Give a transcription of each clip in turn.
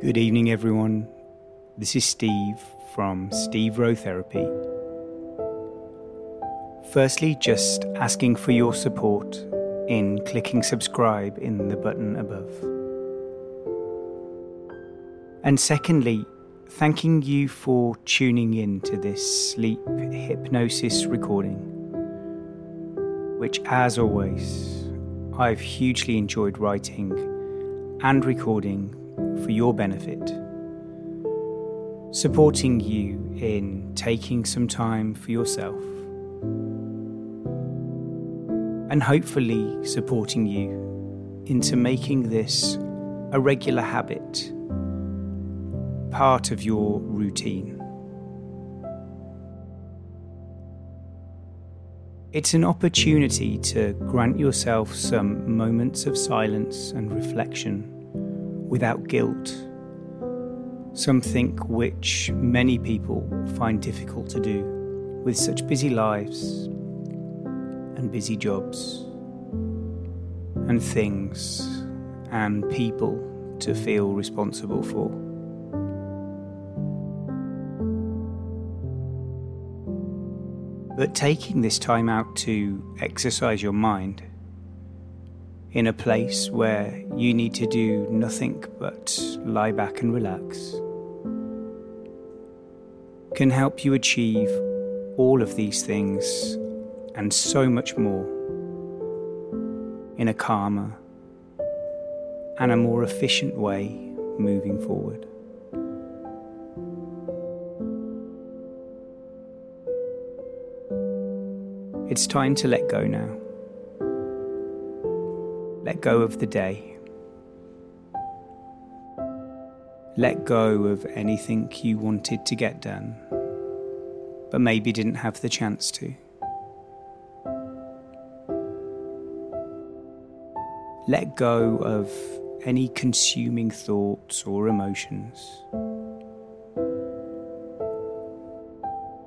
Good evening, everyone. This is Steve from Steve Rowe Therapy. Firstly, just asking for your support in clicking subscribe in the button above. And secondly, thanking you for tuning in to this sleep hypnosis recording, which, as always, I've hugely enjoyed writing and recording for your benefit, supporting you in taking some time for yourself, and hopefully supporting you into making this a regular habit, part of your routine. It's an opportunity to grant yourself some moments of silence and reflection without guilt, something which many people find difficult to do with such busy lives and busy jobs and things and people to feel responsible for. But taking this time out to exercise your mind in a place where you need to do nothing but lie back and relax can help you achieve all of these things and so much more in a calmer and a more efficient way moving forward. It's time to let go now. Let go of the day. Let go of anything you wanted to get done, but maybe didn't have the chance to. Let go of any consuming thoughts or emotions.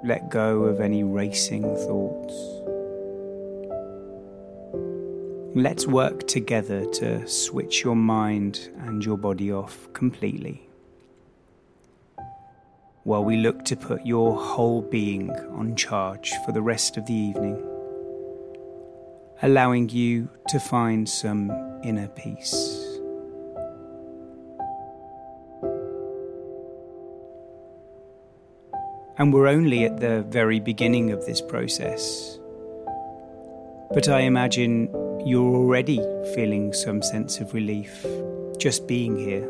Let go of any racing thoughts. Let's work together to switch your mind and your body off completely. While we look to put your whole being on charge for the rest of the evening, allowing you to find some inner peace. And we're only at the very beginning of this process. But I imagine you're already feeling some sense of relief just being here,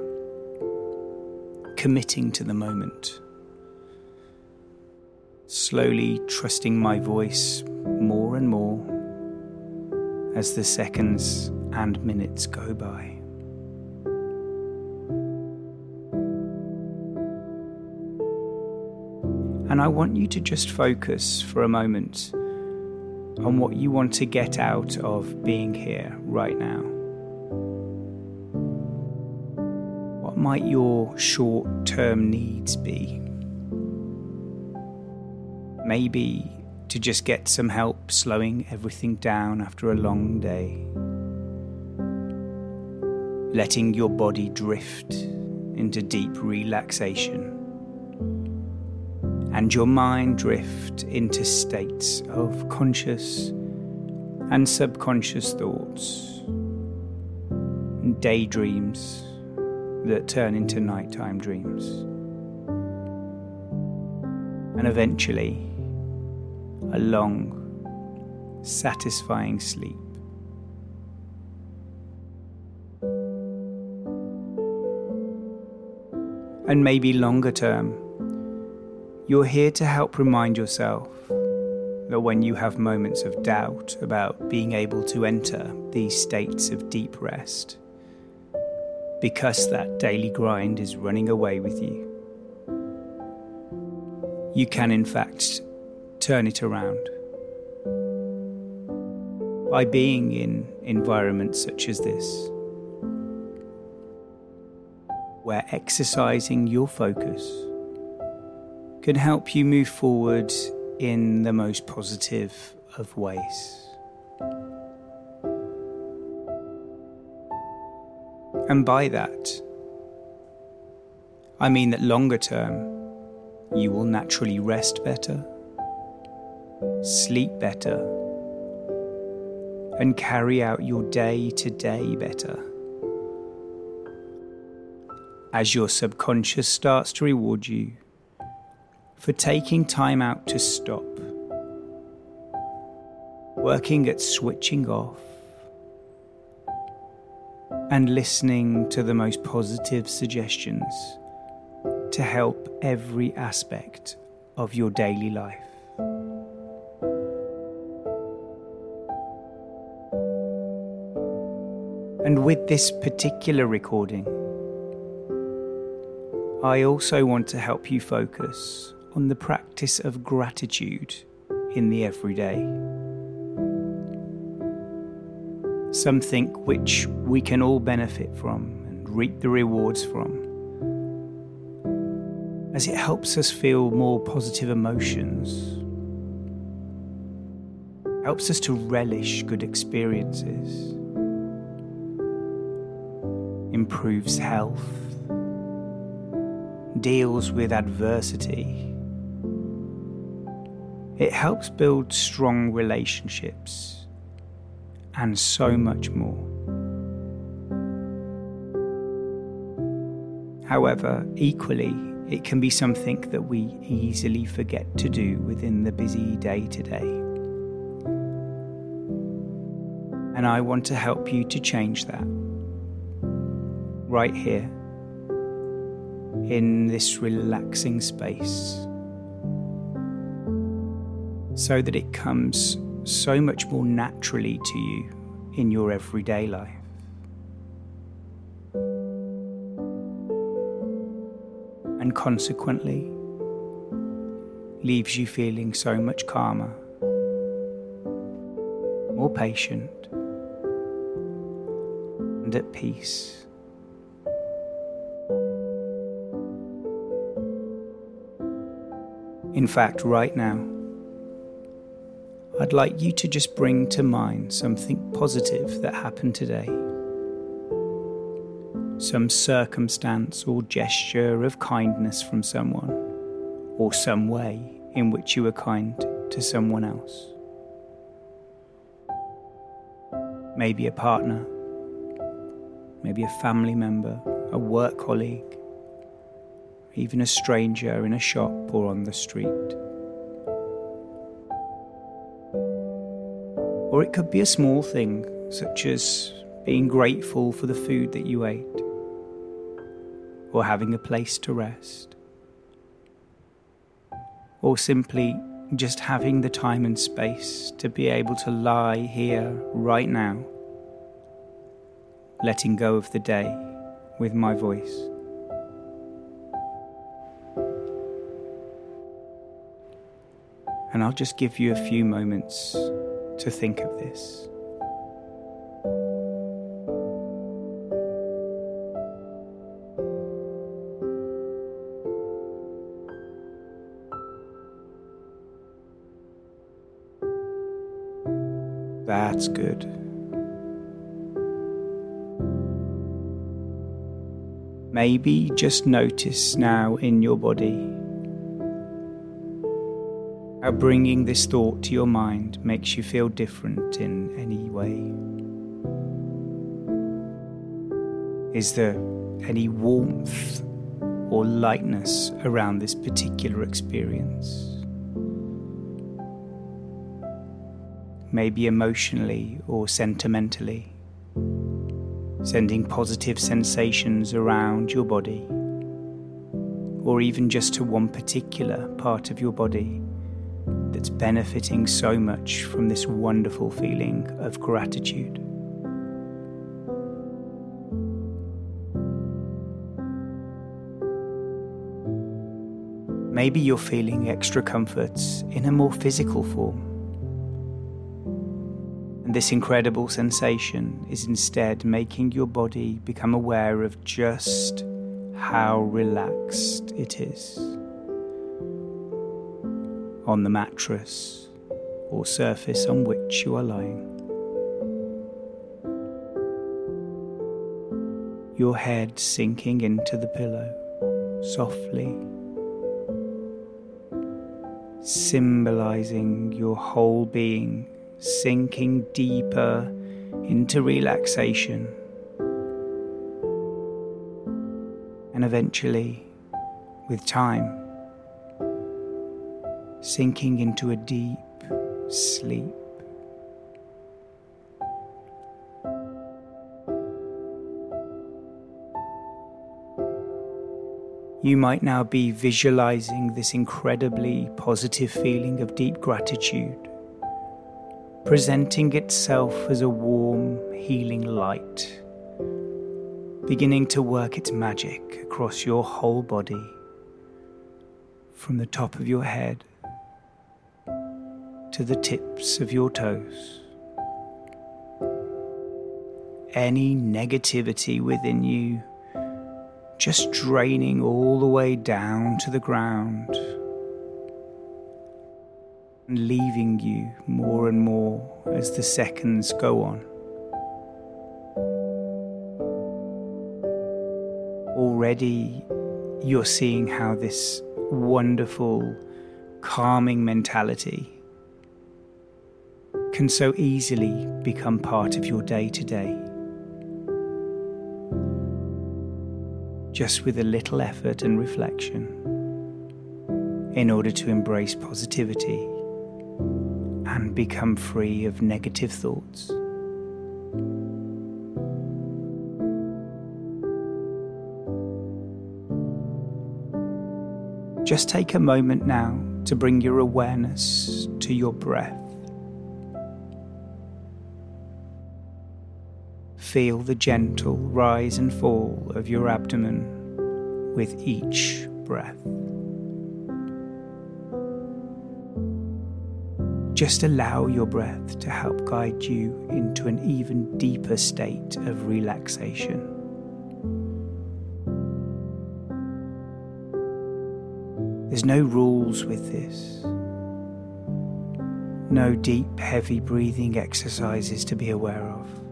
committing to the moment, slowly trusting my voice more and more as the seconds and minutes go by. And I want you to just focus for a moment on what you want to get out of being here right now. What might your short term needs be? Maybe to just get some help slowing everything down after a long day. Letting your body drift into deep relaxation and your mind drift into states of conscious and subconscious thoughts, daydreams that turn into nighttime dreams. And eventually, a long, satisfying sleep. And maybe longer term, you're here to help remind yourself that when you have moments of doubt about being able to enter these states of deep rest, because that daily grind is running away with you, you can in fact turn it around. By being in environments such as this, where exercising your focus can help you move forward in the most positive of ways. And by that, I mean that longer term, you will naturally rest better, sleep better, and carry out your day to day better. As your subconscious starts to reward you for taking time out to stop, working at switching off, and listening to the most positive suggestions to help every aspect of your daily life. And with this particular recording, I also want to help you focus on the practice of gratitude in the everyday. Something which we can all benefit from and reap the rewards from, as it helps us feel more positive emotions, helps us to relish good experiences, improves health, deals with adversity it helps build strong relationships and so much more. However, equally, it can be something that we easily forget to do within the busy day to day. And I want to help you to change that right here in this relaxing space so that it comes so much more naturally to you in your everyday life. And consequently, leaves you feeling so much calmer, more patient, and at peace. In fact, right now, I'd like you to just bring to mind something positive that happened today. Some circumstance or gesture of kindness from someone, or some way in which you were kind to someone else. Maybe a partner, maybe a family member, a work colleague, even a stranger in a shop or on the street. Or it could be a small thing, such as being grateful for the food that you ate, or having a place to rest, or simply just having the time and space to be able to lie here right now, letting go of the day with my voice. And I'll just give you a few moments to think of this. That's good. Maybe just notice now in your body how bringing this thought to your mind makes you feel different in any way. Is there any warmth or lightness around this particular experience? Maybe emotionally or sentimentally, sending positive sensations around your body, or even just to one particular part of your body that's benefiting so much from this wonderful feeling of gratitude. Maybe you're feeling extra comforts in a more physical form. And this incredible sensation is instead making your body become aware of just how relaxed it is on the mattress or surface on which you are lying. Your head sinking into the pillow softly, symbolizing your whole being sinking deeper into relaxation. And eventually, with time, sinking into a deep sleep. You might now be visualizing this incredibly positive feeling of deep gratitude, presenting itself as a warm, healing light, beginning to work its magic across your whole body, from the top of your head to the tips of your toes. Any negativity within you just draining all the way down to the ground and leaving you more and more as the seconds go on. Already, you're seeing how this wonderful, calming mentality can so easily become part of your day to day. just with a little effort and reflection in order to embrace positivity and become free of negative thoughts. Just take a moment now to bring your awareness to your breath. Feel the gentle rise and fall of your abdomen with each breath. Just allow your breath to help guide you into an even deeper state of relaxation. There's no rules with this. No deep, heavy breathing exercises to be aware of.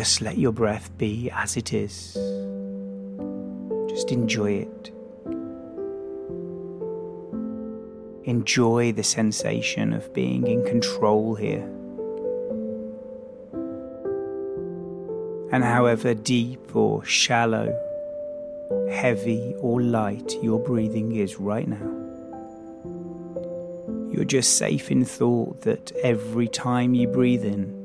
Just let your breath be as it is. Just enjoy it. Enjoy the sensation of being in control here. And however deep or shallow, heavy or light your breathing is right now, you're just safe in thought that every time you breathe in,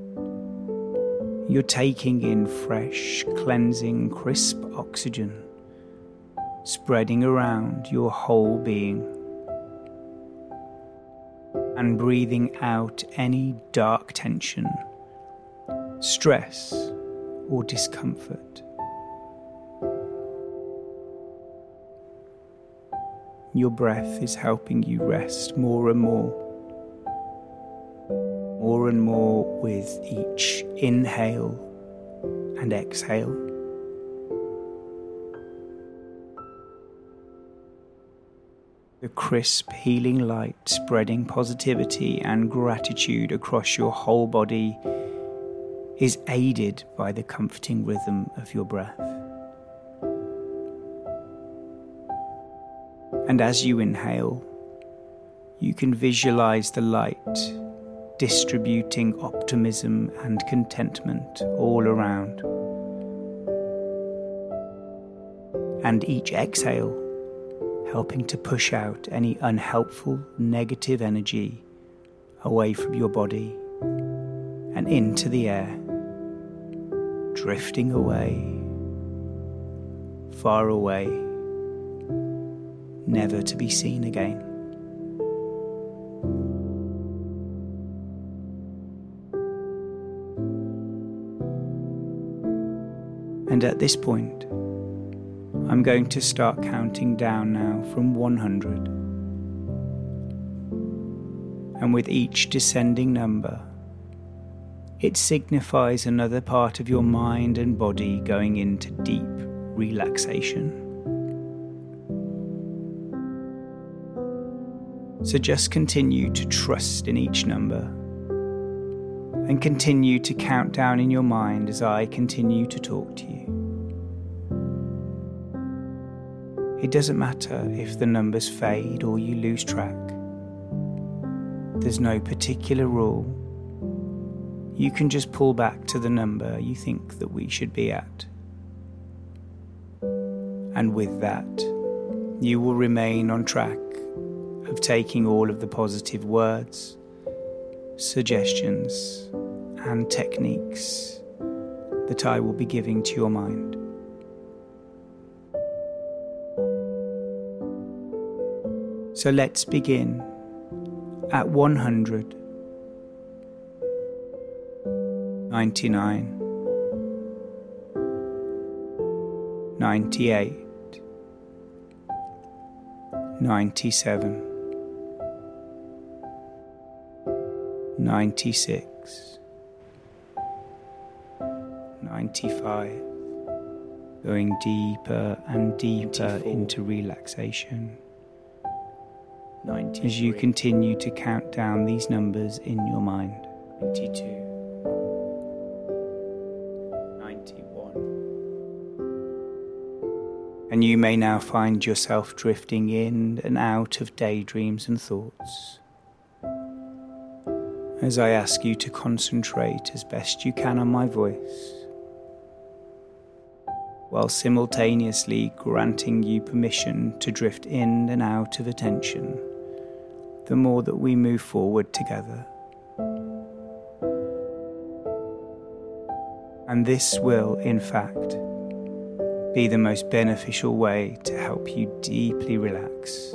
you're taking in fresh, cleansing, crisp oxygen, spreading around your whole being, and breathing out any dark tension, stress, or discomfort. Your breath is helping you rest more and more more and more with each inhale and exhale. The crisp, healing light spreading positivity and gratitude across your whole body is aided by the comforting rhythm of your breath. And as you inhale, you can visualize the light distributing optimism and contentment all around. And each exhale helping to push out any unhelpful negative energy away from your body and into the air, drifting away, far away, never to be seen again. At this point, I'm going to start counting down now from 100. And with each descending number, it signifies another part of your mind and body going into deep relaxation. So just continue to trust in each number and continue to count down in your mind as I continue to talk to you. It doesn't matter if the numbers fade or you lose track. There's no particular rule. You can just pull back to the number you think that we should be at. And with that, you will remain on track of taking all of the positive words, suggestions, and techniques that I will be giving to your mind. So let's begin at 100, 99, 98, 97, 96, 95, going deeper and deeper into relaxation as you continue to count down these numbers in your mind. 92, 91. And you may now find yourself drifting in and out of daydreams and thoughts. As I ask you to concentrate as best you can on my voice, while simultaneously granting you permission to drift in and out of attention the more that we move forward together. And this will, in fact, be the most beneficial way to help you deeply relax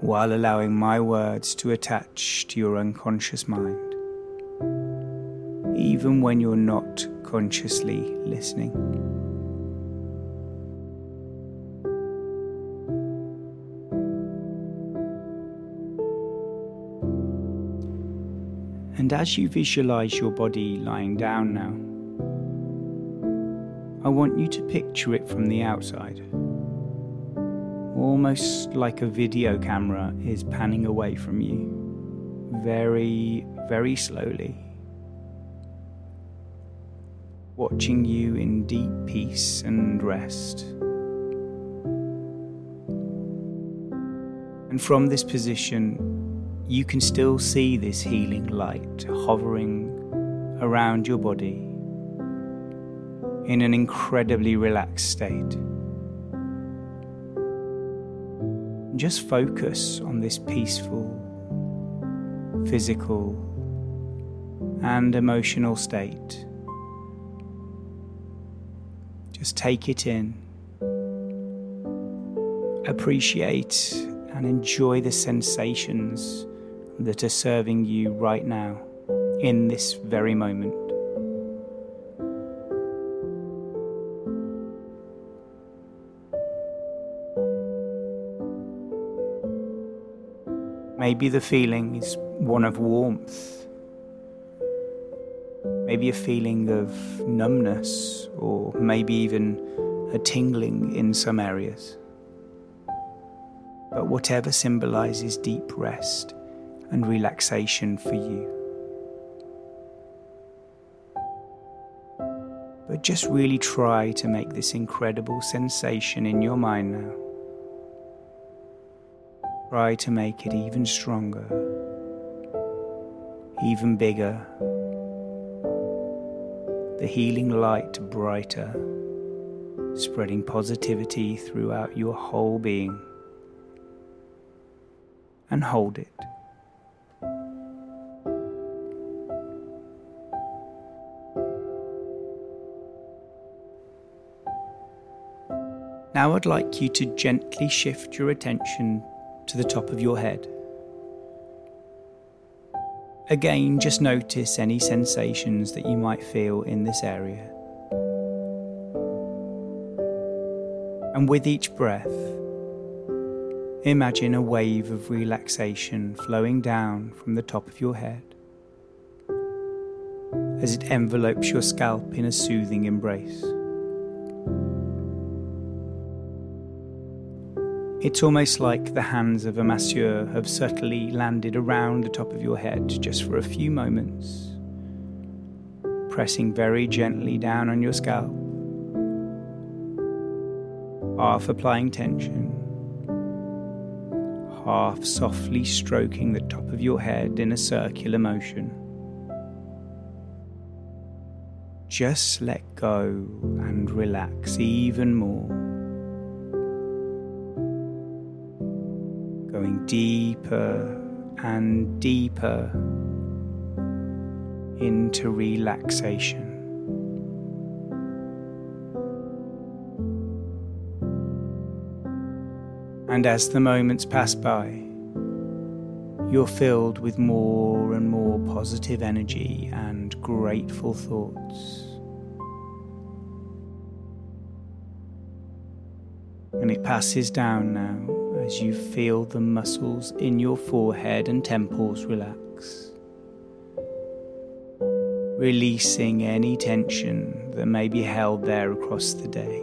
while allowing my words to attach to your unconscious mind, even when you're not consciously listening. And as you visualize your body lying down now, I want you to picture it from the outside. Almost like a video camera is panning away from you, very, very slowly. Watching you in deep peace and rest. And from this position, you can still see this healing light hovering around your body in an incredibly relaxed state. Just focus on this peaceful, physical, and emotional state. Just take it in. Appreciate and enjoy the sensations that are serving you right now, in this very moment. Maybe the feeling is one of warmth, maybe a feeling of numbness, or maybe even a tingling in some areas. But whatever symbolizes deep rest and relaxation for you. But just really try to make this incredible sensation in your mind now. Try to make it even stronger, even bigger, the healing light brighter, spreading positivity throughout your whole being. And hold it. Now I'd like you to gently shift your attention to the top of your head. Again, just notice any sensations that you might feel in this area. And with each breath, imagine a wave of relaxation flowing down from the top of your head as it envelopes your scalp in a soothing embrace. It's almost like the hands of a masseur have subtly landed around the top of your head just for a few moments, pressing very gently down on your scalp, half applying tension, half softly stroking the top of your head in a circular motion. Just let go and relax even more. Deeper and deeper into relaxation. And as the moments pass by, you're filled with more and more positive energy and grateful thoughts. And it passes down now as you feel the muscles in your forehead and temples relax, releasing any tension that may be held there across the day.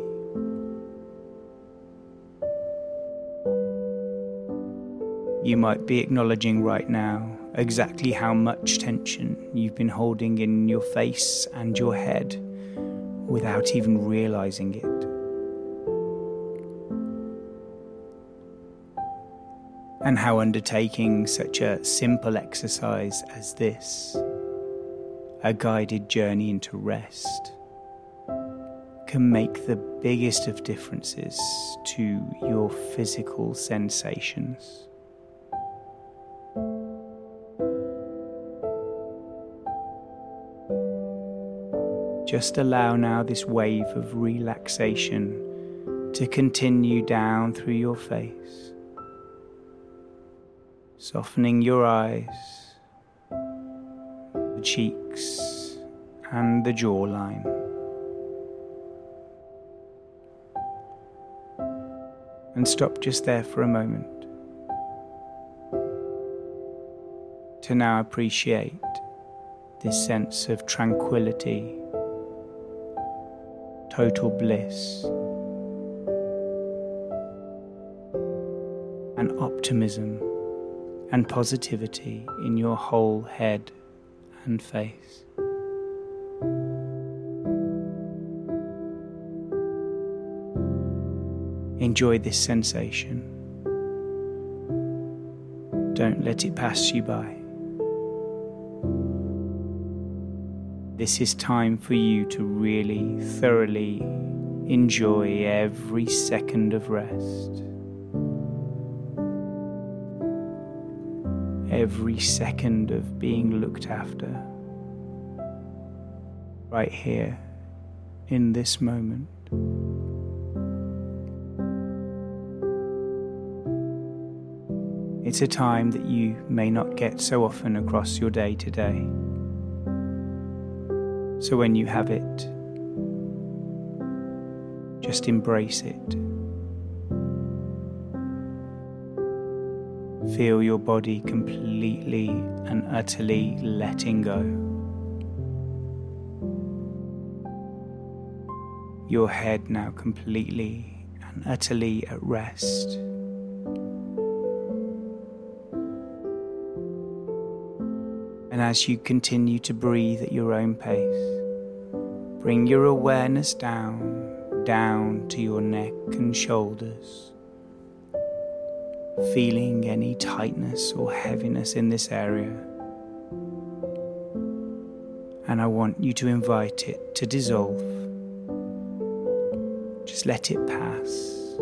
You might be acknowledging right now exactly how much tension you've been holding in your face and your head without even realizing it. And how undertaking such a simple exercise as this, a guided journey into rest, can make the biggest of differences to your physical sensations. Just allow now this wave of relaxation to continue down through your face, softening your eyes, the cheeks, and the jawline. And stop just there for a moment to now appreciate this sense of tranquility total bliss and optimism and positivity in your whole head and face. Enjoy this sensation. Don't let it pass you by. This is time for you to really thoroughly enjoy every second of rest. Every second of being looked after. Right here, in this moment. It's a time that you may not get so often across your day to day. So when you have it, just embrace it. Feel your body completely and utterly letting go. Your head now completely and utterly at rest. And as you continue to breathe at your own pace, bring your awareness down, down to your neck and shoulders, feeling any tightness or heaviness in this area. And I want you to invite it to dissolve. Just let it pass.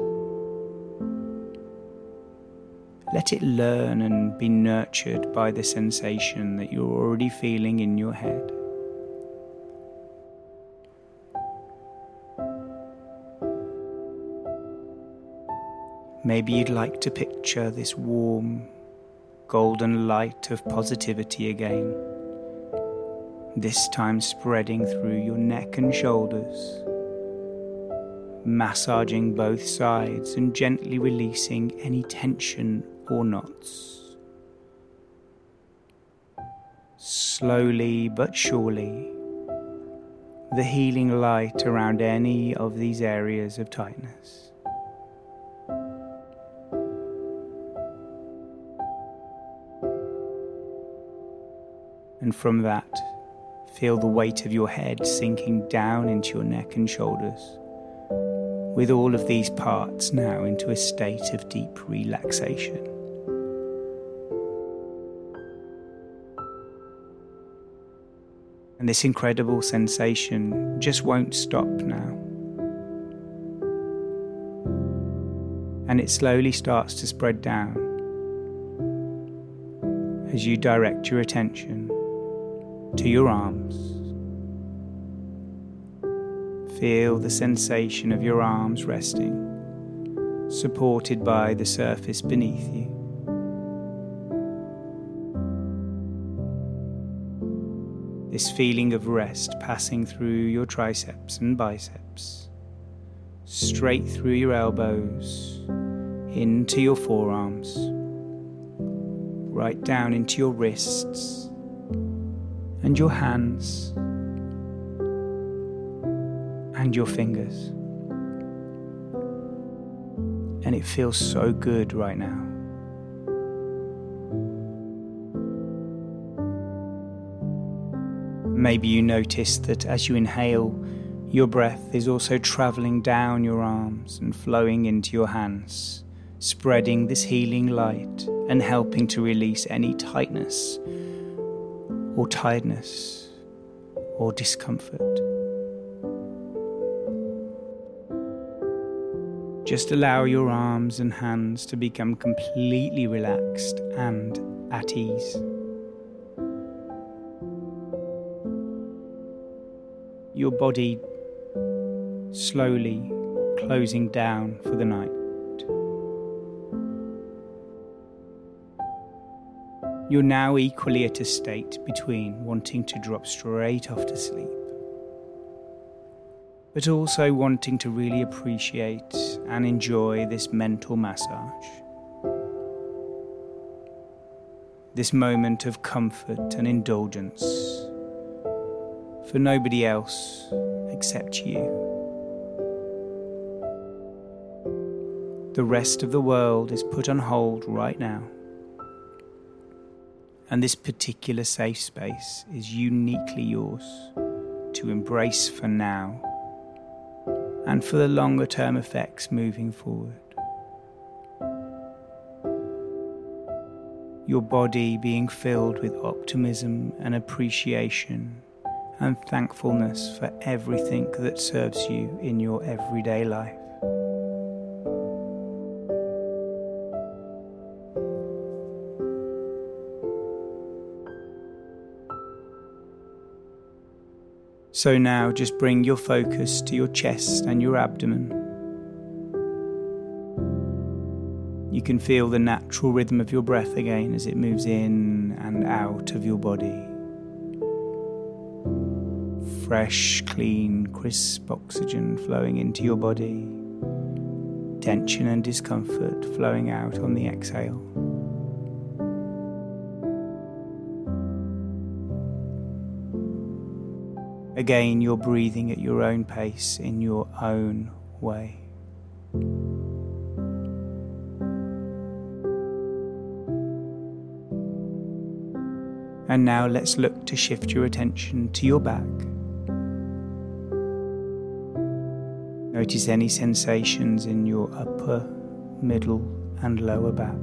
Let it learn and be nurtured by the sensation that you're already feeling in your head. Maybe you'd like to picture this warm, golden light of positivity again, this time spreading through your neck and shoulders massaging both sides and gently releasing any tension or knots. Slowly but surely, the healing light around any of these areas of tightness. And from that, feel the weight of your head sinking down into your neck and shoulders with all of these parts now into a state of deep relaxation. And this incredible sensation just won't stop now. And it slowly starts to spread down as you direct your attention to your arms. Feel the sensation of your arms resting, supported by the surface beneath you. This feeling of rest passing through your triceps and biceps, straight through your elbows, into your forearms, right down into your wrists and your hands and your fingers. And it feels so good right now. Maybe you notice that as you inhale, your breath is also traveling down your arms and flowing into your hands, spreading this healing light and helping to release any tightness or tiredness or discomfort. Just allow your arms and hands to become completely relaxed and at ease. Your body slowly closing down for the night. You're now equally at a state between wanting to drop straight off to sleep but also wanting to really appreciate and enjoy this mental massage. This moment of comfort and indulgence for nobody else except you. The rest of the world is put on hold right now. And this particular safe space is uniquely yours to embrace for now and for the longer term effects moving forward. Your body being filled with optimism and appreciation and thankfulness for everything that serves you in your everyday life. So now just bring your focus to your chest and your abdomen. You can feel the natural rhythm of your breath again as it moves in and out of your body. Fresh, clean, crisp oxygen flowing into your body. Tension and discomfort flowing out on the exhale. Again, you're breathing at your own pace in your own way. And now let's look to shift your attention to your back. Notice any sensations in your upper, middle, and lower back.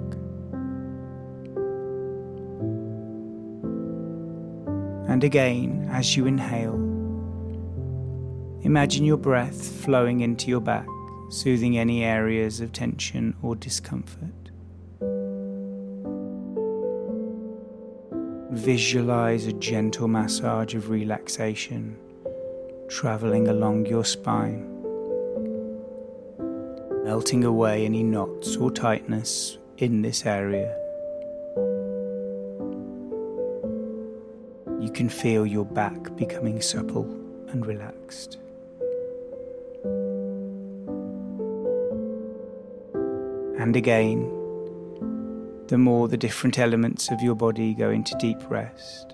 And again, as you inhale, Imagine your breath flowing into your back, soothing any areas of tension or discomfort. Visualize a gentle massage of relaxation traveling along your spine, melting away any knots or tightness in this area. You can feel your back becoming supple and relaxed. And again, the more the different elements of your body go into deep rest,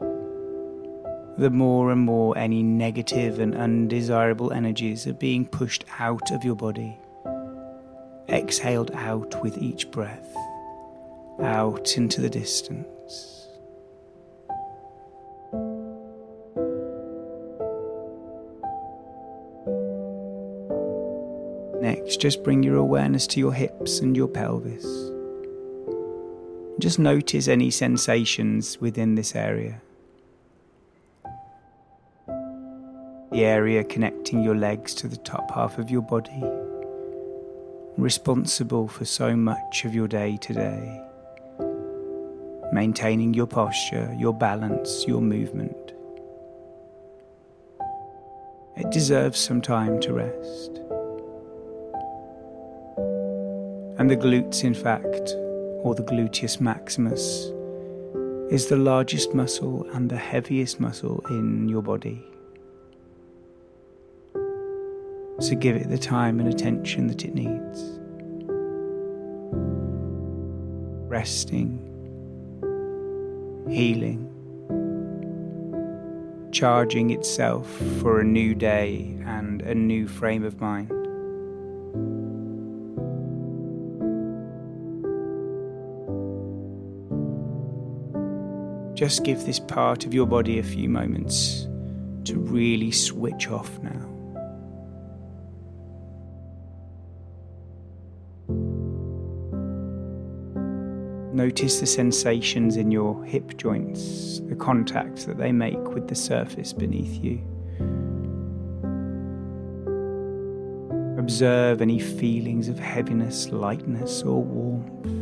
the more and more any negative and undesirable energies are being pushed out of your body, exhaled out with each breath, out into the distance. Just bring your awareness to your hips and your pelvis. Just notice any sensations within this area. The area connecting your legs to the top half of your body, responsible for so much of your day today. Maintaining your posture, your balance, your movement. It deserves some time to rest. And the glutes, in fact, or the gluteus maximus, is the largest muscle and the heaviest muscle in your body. So give it the time and attention that it needs. Resting, healing charging itself for a new day and a new frame of mind. Just give this part of your body a few moments to really switch off now. Notice the sensations in your hip joints, the contact that they make with the surface beneath you. Observe any feelings of heaviness, lightness, or warmth.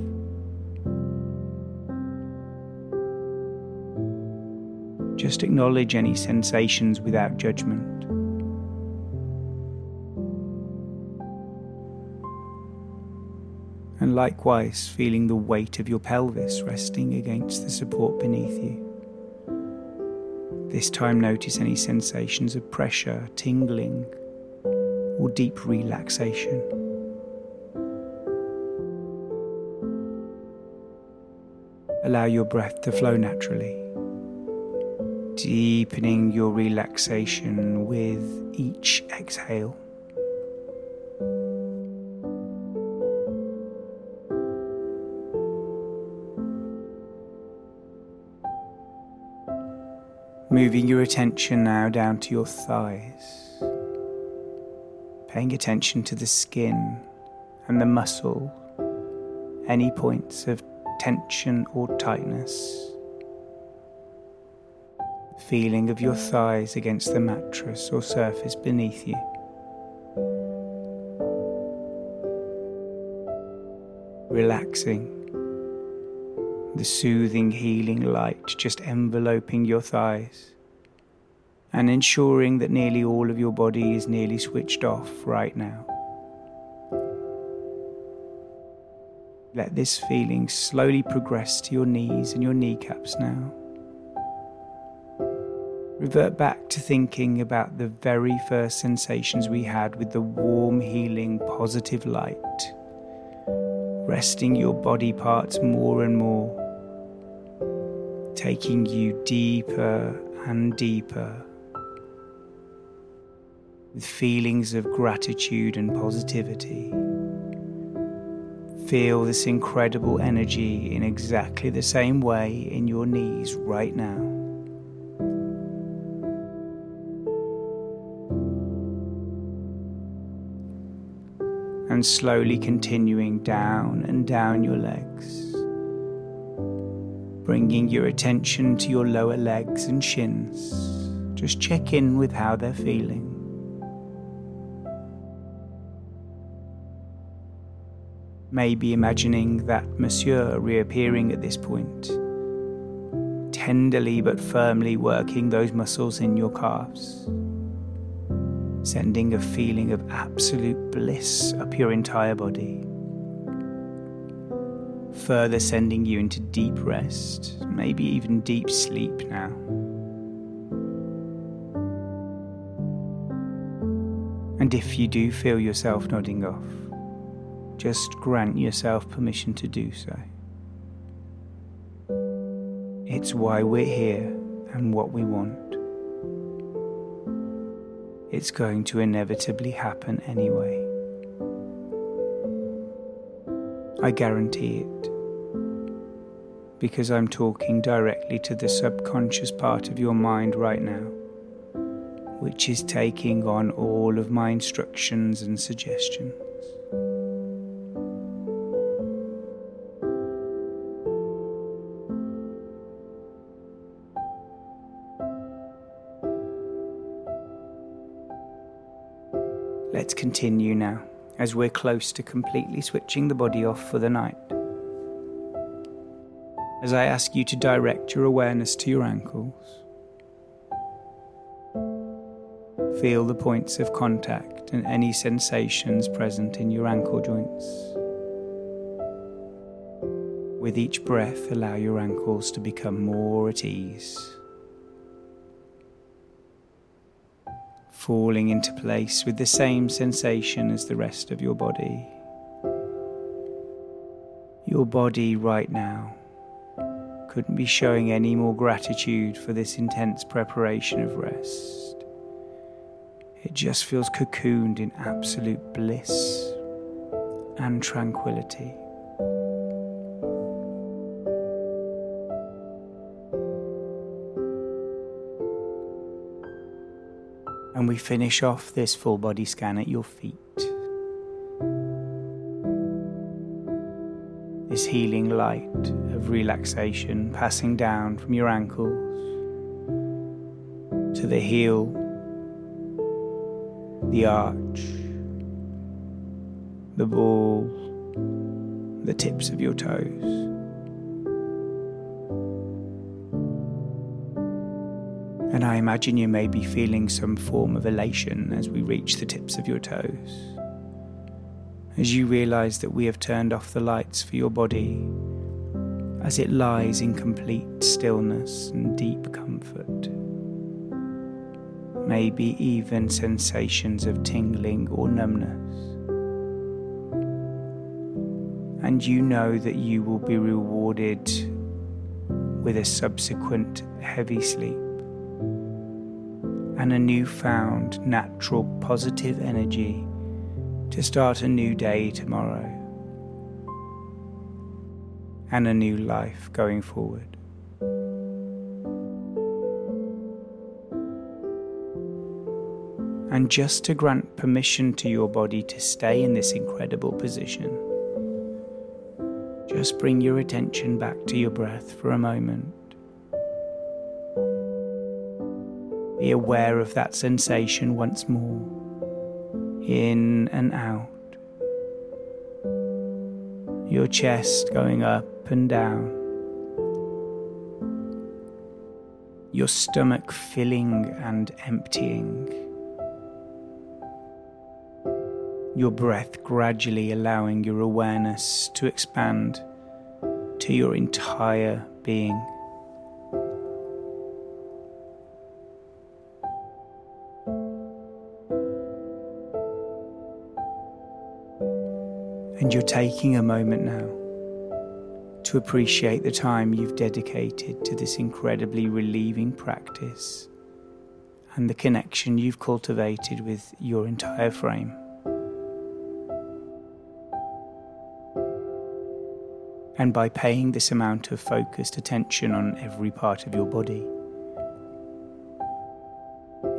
Just acknowledge any sensations without judgment. and likewise feeling the weight of your pelvis resting against the support beneath you. This time, notice any sensations of pressure, tingling, or deep relaxation. Allow your breath to flow naturally, deepening your relaxation with each exhale. Moving your attention now down to your thighs, paying attention to the skin and the muscle, any points of tension or tightness. Feeling of your thighs against the mattress or surface beneath you. Relaxing the soothing, healing light just enveloping your thighs and ensuring that nearly all of your body is nearly switched off right now. Let this feeling slowly progress to your knees and your kneecaps now. Revert back to thinking about the very first sensations we had with the warm, healing, positive light, resting your body parts more and more taking you deeper and deeper with feelings of gratitude and positivity. Feel this incredible energy in exactly the same way in your knees right now. And slowly continuing down and down your legs bringing your attention to your lower legs and shins. Just check in with how they're feeling. Maybe imagining that masseur reappearing at this point, tenderly but firmly working those muscles in your calves, sending a feeling of absolute bliss up your entire body further sending you into deep rest, maybe even deep sleep now. And if you do feel yourself nodding off, just grant yourself permission to do so. It's why we're here and what we want. It's going to inevitably happen anyway. I guarantee it because I'm talking directly to the subconscious part of your mind right now, which is taking on all of my instructions and suggestions. Let's continue now as we're close to completely switching the body off for the night. As I ask you to direct your awareness to your ankles, feel the points of contact and any sensations present in your ankle joints. With each breath, allow your ankles to become more at ease. Falling into place with the same sensation as the rest of your body. Your body right now couldn't be showing any more gratitude for this intense preparation of rest. It just feels cocooned in absolute bliss and tranquility. We finish off this full body scan at your feet. This healing light of relaxation passing down from your ankles to the heel, the arch, the ball, the tips of your toes. Imagine you may be feeling some form of elation as we reach the tips of your toes. As you realize that we have turned off the lights for your body as it lies in complete stillness and deep comfort. Maybe even sensations of tingling or numbness. And you know that you will be rewarded with a subsequent heavy sleep and a newfound natural positive energy to start a new day tomorrow and a new life going forward. And just to grant permission to your body to stay in this incredible position, just bring your attention back to your breath for a moment. Be aware of that sensation once more, in and out. Your chest going up and down. Your stomach filling and emptying. Your breath gradually allowing your awareness to expand to your entire being. Taking a moment now to appreciate the time you've dedicated to this incredibly relieving practice and the connection you've cultivated with your entire frame. And by paying this amount of focused attention on every part of your body,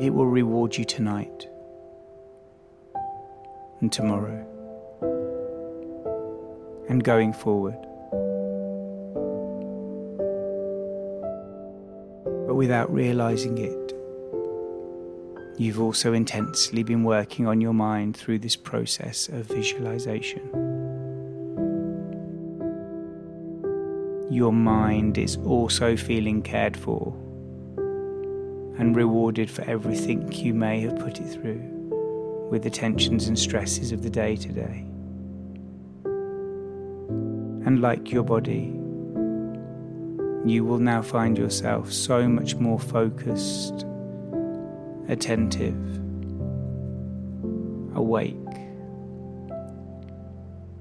it will reward you tonight and tomorrow and going forward. But without realizing it, you've also intensely been working on your mind through this process of visualization. Your mind is also feeling cared for and rewarded for everything you may have put it through with the tensions and stresses of the day to day and like your body, you will now find yourself so much more focused, attentive, awake,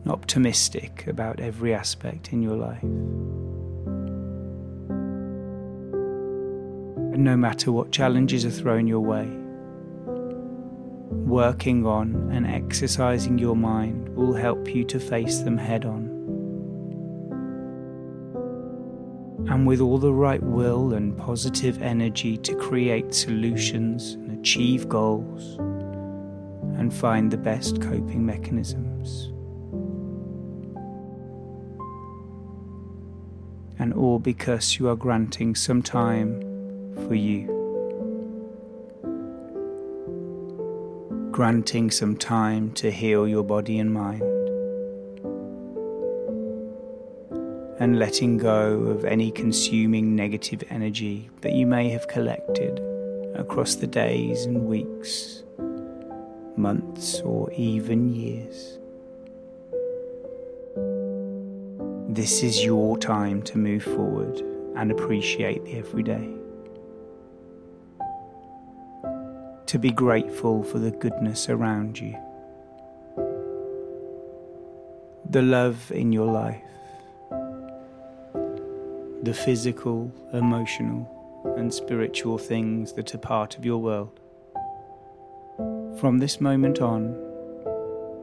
optimistic about every aspect in your life. And no matter what challenges are thrown your way, working on and exercising your mind will help you to face them head on. And with all the right will and positive energy to create solutions and achieve goals and find the best coping mechanisms. And all because you are granting some time for you. granting some time to heal your body and mind, and letting go of any consuming negative energy that you may have collected across the days and weeks, months, or even years. This is your time to move forward and appreciate the everyday. To be grateful for the goodness around you, the love in your life, the physical, emotional, and spiritual things that are part of your world. From this moment on,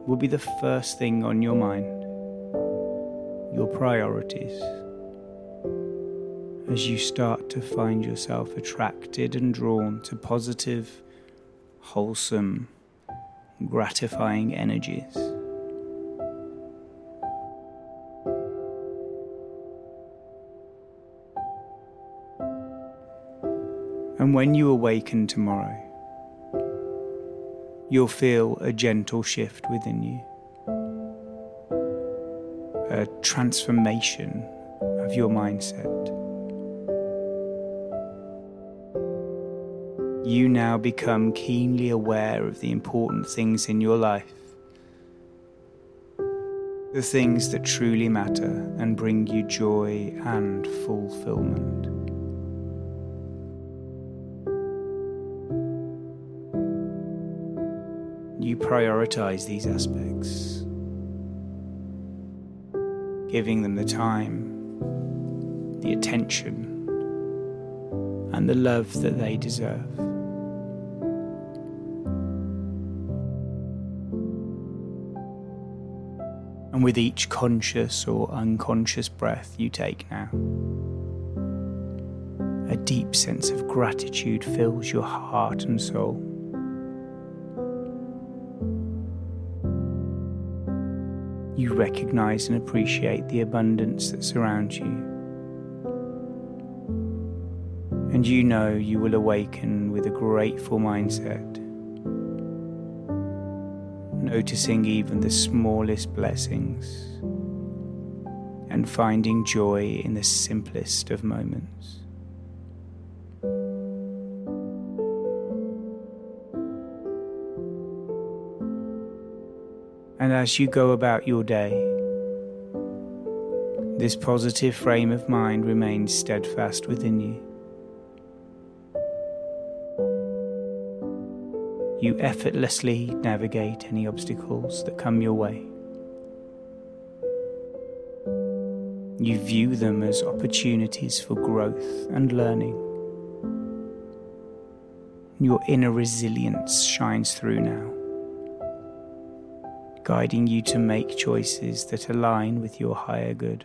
will be the first thing on your mind, your priorities. As you start to find yourself attracted and drawn to positive, wholesome, gratifying energies. And when you awaken tomorrow, you'll feel a gentle shift within you, a transformation of your mindset. You now become keenly aware of the important things in your life, the things that truly matter and bring you joy and fulfillment. Prioritize these aspects, giving them the time, the attention, and the love that they deserve. And with each conscious or unconscious breath you take now, a deep sense of gratitude fills your heart and soul. Recognize and appreciate the abundance that surrounds you. And you know you will awaken with a grateful mindset, noticing even the smallest blessings and finding joy in the simplest of moments. And as you go about your day, this positive frame of mind remains steadfast within you. You effortlessly navigate any obstacles that come your way. You view them as opportunities for growth and learning. Your inner resilience shines through now guiding you to make choices that align with your higher good.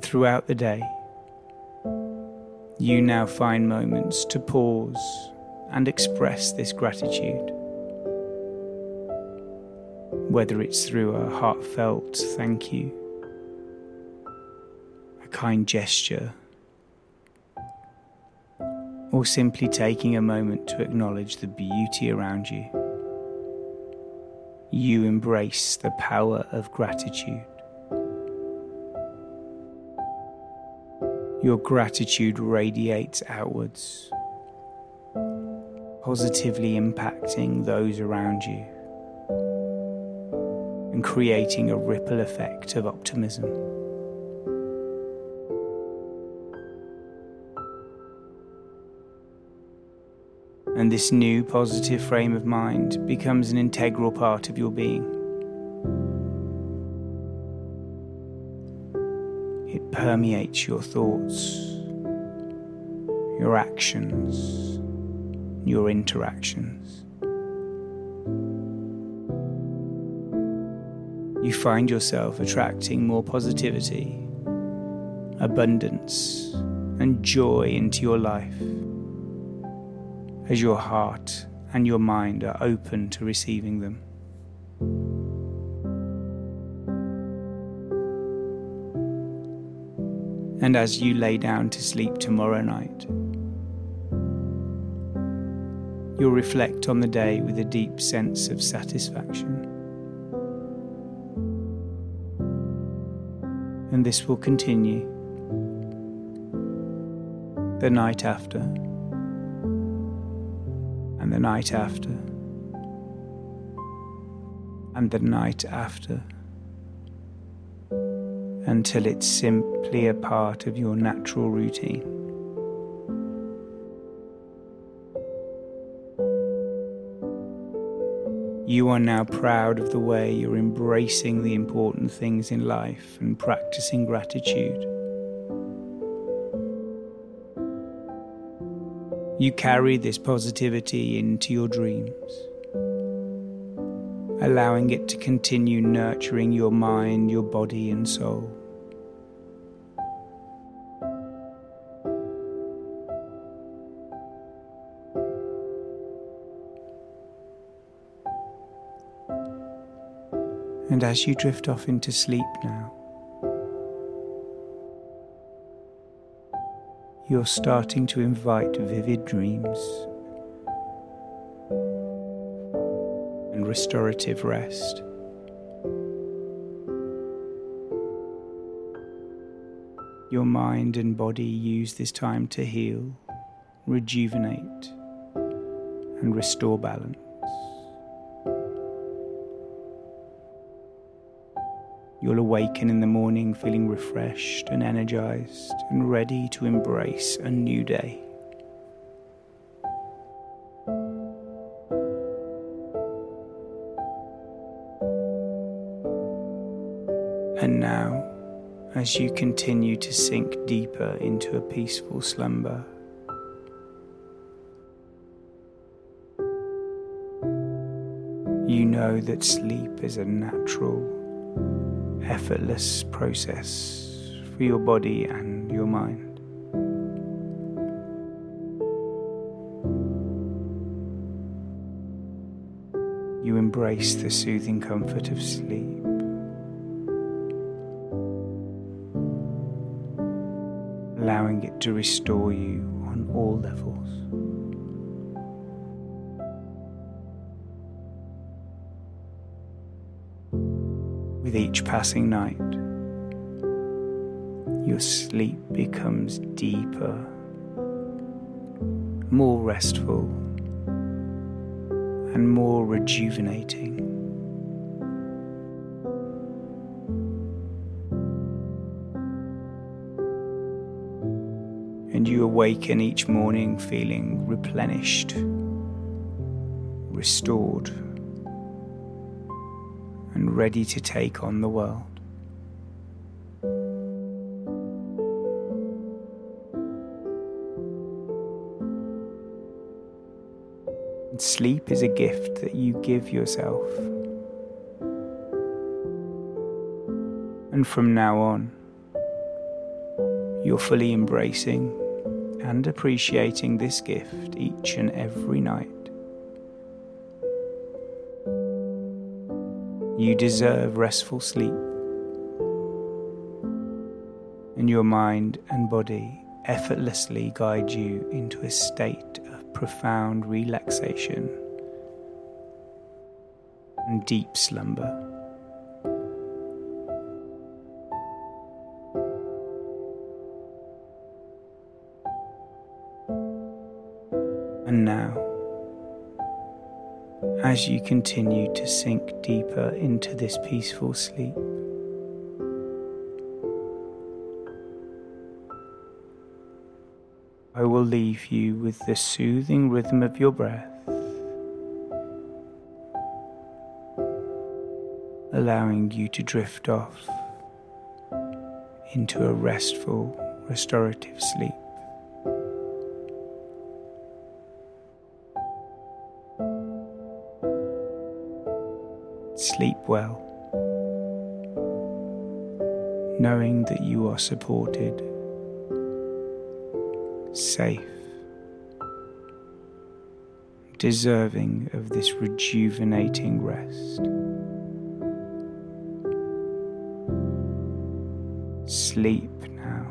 throughout the day, you now find moments to pause and express this gratitude. Whether it's through a heartfelt thank you, a kind gesture, or simply taking a moment to acknowledge the beauty around you. You embrace the power of gratitude. Your gratitude radiates outwards, positively impacting those around you and creating a ripple effect of optimism. And this new positive frame of mind becomes an integral part of your being. It permeates your thoughts, your actions, your interactions. You find yourself attracting more positivity, abundance, and joy into your life as your heart and your mind are open to receiving them. And as you lay down to sleep tomorrow night, you'll reflect on the day with a deep sense of satisfaction. And this will continue the night after, the night after, and the night after, until it's simply a part of your natural routine. You are now proud of the way you're embracing the important things in life and practicing gratitude. You carry this positivity into your dreams, allowing it to continue nurturing your mind, your body, and soul. And as you drift off into sleep now, you're starting to invite vivid dreams and restorative rest. Your mind and body use this time to heal, rejuvenate, and restore balance. You'll awaken in the morning feeling refreshed and energized and ready to embrace a new day. And now, as you continue to sink deeper into a peaceful slumber, you know that sleep is a natural effortless process for your body and your mind. You embrace the soothing comfort of sleep. Allowing it to restore you on all levels. With each passing night, your sleep becomes deeper, more restful, and more rejuvenating. And you awaken each morning feeling replenished, restored ready to take on the world. Sleep is a gift that you give yourself. And from now on, you're fully embracing and appreciating this gift each and every night. You deserve restful sleep, and your mind and body effortlessly guide you into a state of profound relaxation and deep slumber. As you continue to sink deeper into this peaceful sleep. I will leave you with the soothing rhythm of your breath, allowing you to drift off into a restful, restorative sleep. well, knowing that you are supported, safe, deserving of this rejuvenating rest. Sleep now.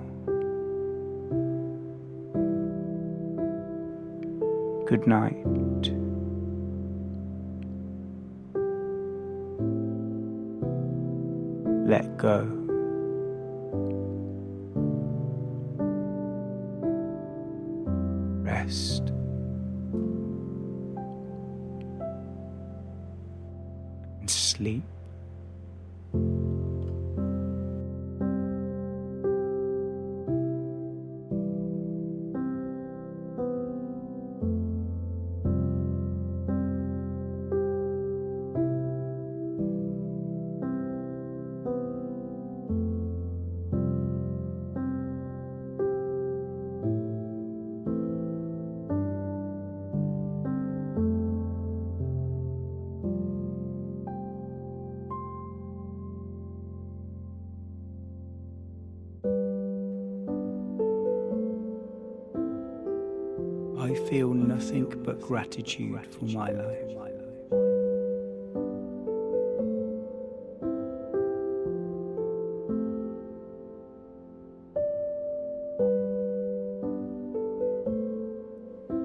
Good night. Go. Uh, rest. And sleep. Gratitude for my life.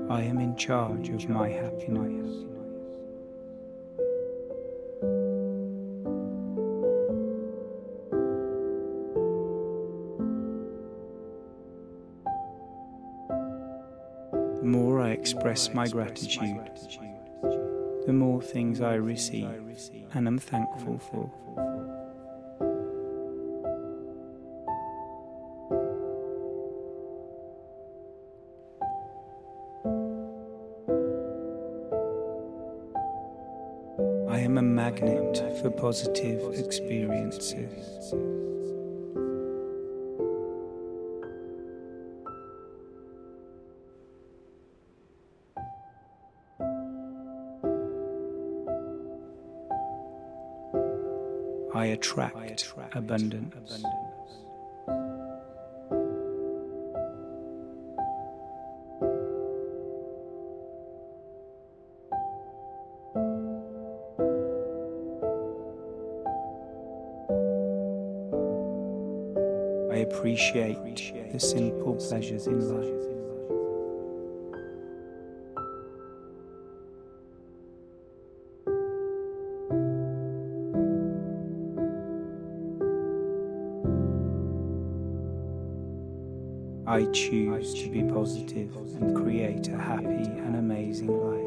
I am in charge of my happiness. Express my gratitude, the more things I receive and am thankful for. I am a magnet for positive experiences. I attract abundance. I appreciate the simple pleasures in life. I choose to be positive and create a happy and amazing life.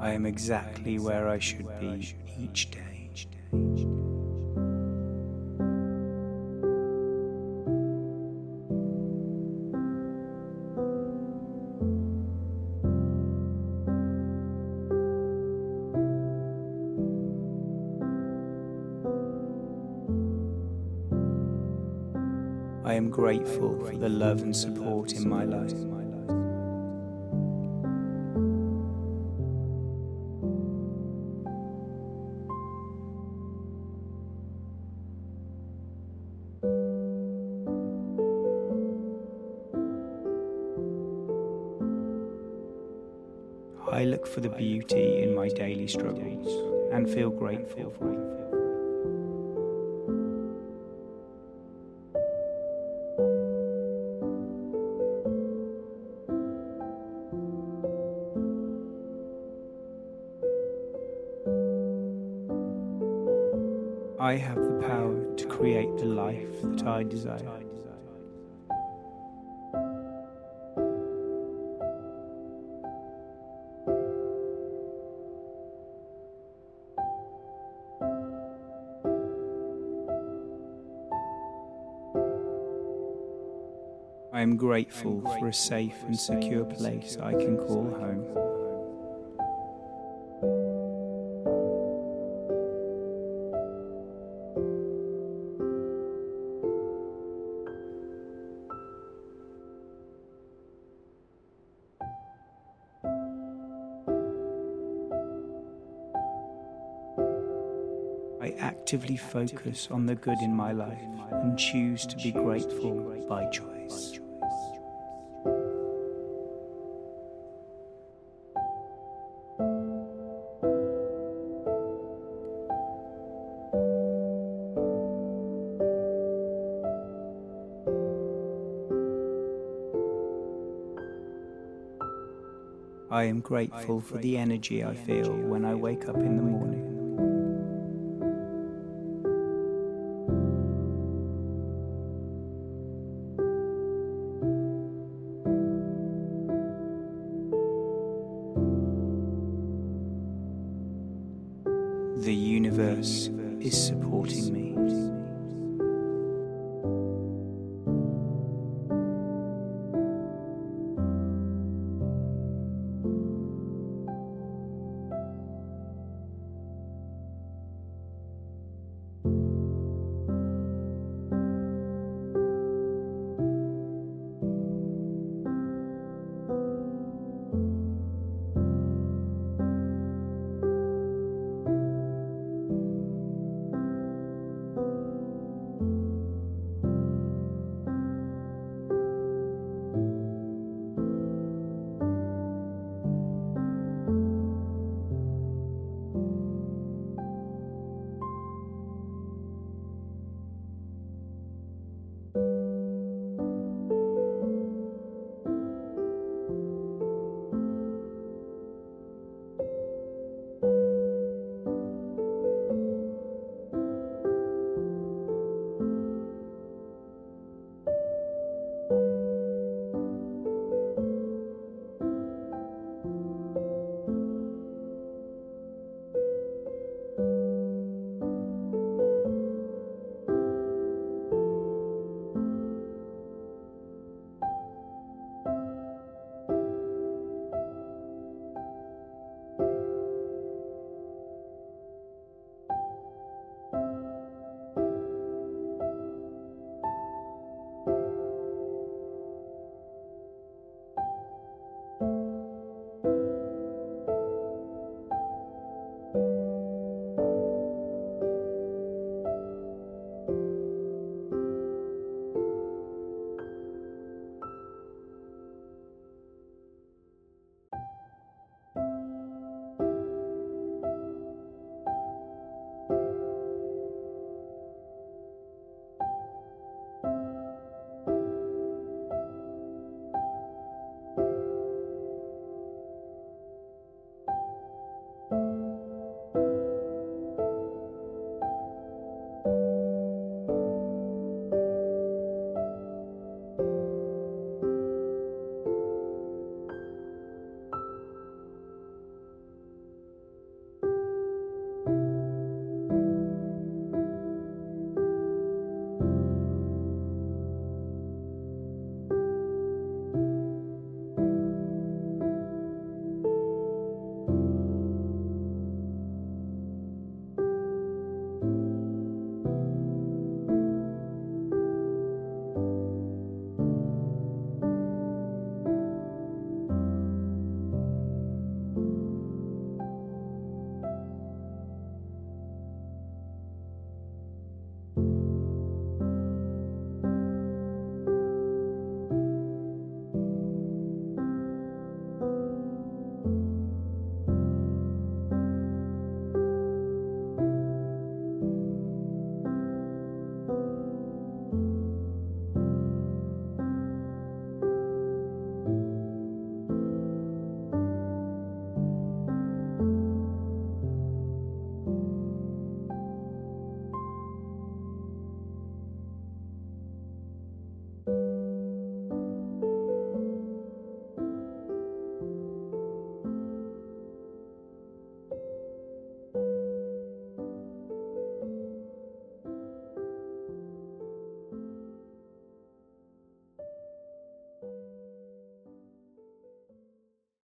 I am exactly where I should be each day. The love and support in my life. I have the power to create the life that I desire. I am grateful for a safe and secure place I can call home. actively focus on the good in my life and choose to be grateful by choice. I am grateful for the energy I feel when I wake up in the morning.